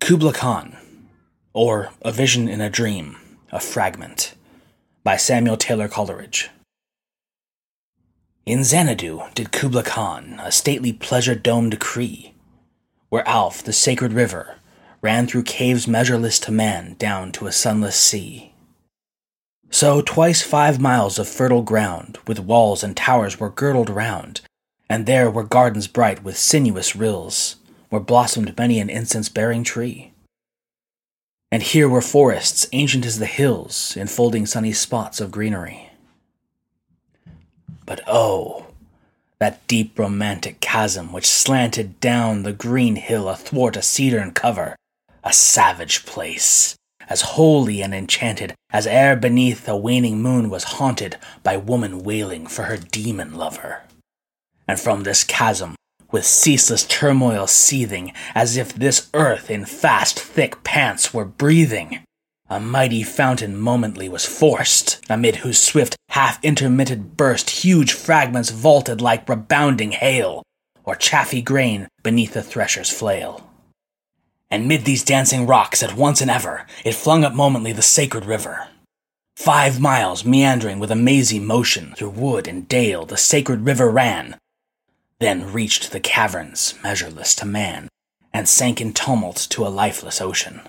Kubla Khan, or A Vision in a Dream, a Fragment, by Samuel Taylor Coleridge. In Xanadu did Kubla Khan a stately pleasure dome decree, where Alph, the sacred river, ran through caves measureless to man down to a sunless sea. So twice five miles of fertile ground, with walls and towers were girdled round, and there were gardens bright with sinuous rills, where blossomed many an incense bearing tree. And here were forests ancient as the hills, enfolding sunny spots of greenery. But oh, that deep romantic chasm which slanted down the green hill athwart a cedarn cover, a savage place, as holy and enchanted as e'er beneath a waning moon was haunted by woman wailing for her demon lover. And from this chasm with ceaseless turmoil seething, as if this earth in fast, thick pants were breathing. A mighty fountain momently was forced, amid whose swift, half intermitted burst huge fragments vaulted like rebounding hail, or chaffy grain beneath the thresher's flail. And mid these dancing rocks, at once and ever, it flung up momently the sacred river. Five miles meandering with a mazy motion through wood and dale, the sacred river ran, then reached the caverns, measureless to man, and sank in tumult to a lifeless ocean.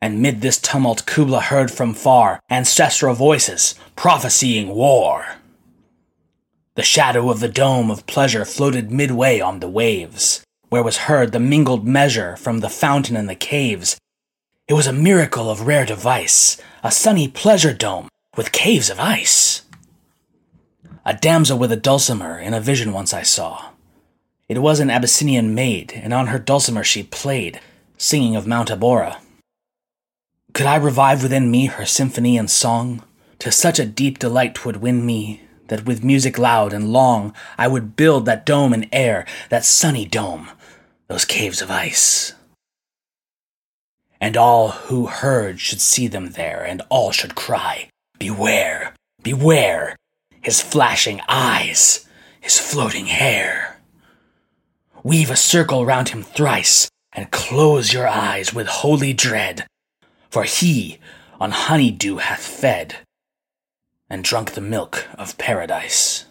And mid this tumult Kubla heard from far ancestral voices prophesying war. The shadow of the dome of pleasure floated midway on the waves, where was heard the mingled measure from the fountain and the caves. It was a miracle of rare device, a sunny pleasure dome with caves of ice. A damsel with a dulcimer in a vision once I saw. It was an Abyssinian maid, and on her dulcimer she played, singing of Mount Abora. Could I revive within me her symphony and song? To such a deep delight twould win me, that with music loud and long I would build that dome in air, that sunny dome, those caves of ice. And all who heard should see them there, and all should cry, Beware, beware, his flashing eyes, his floating hair. Weave a circle round him thrice, and close your eyes with holy dread, for he on honey dew hath fed, and drunk the milk of paradise.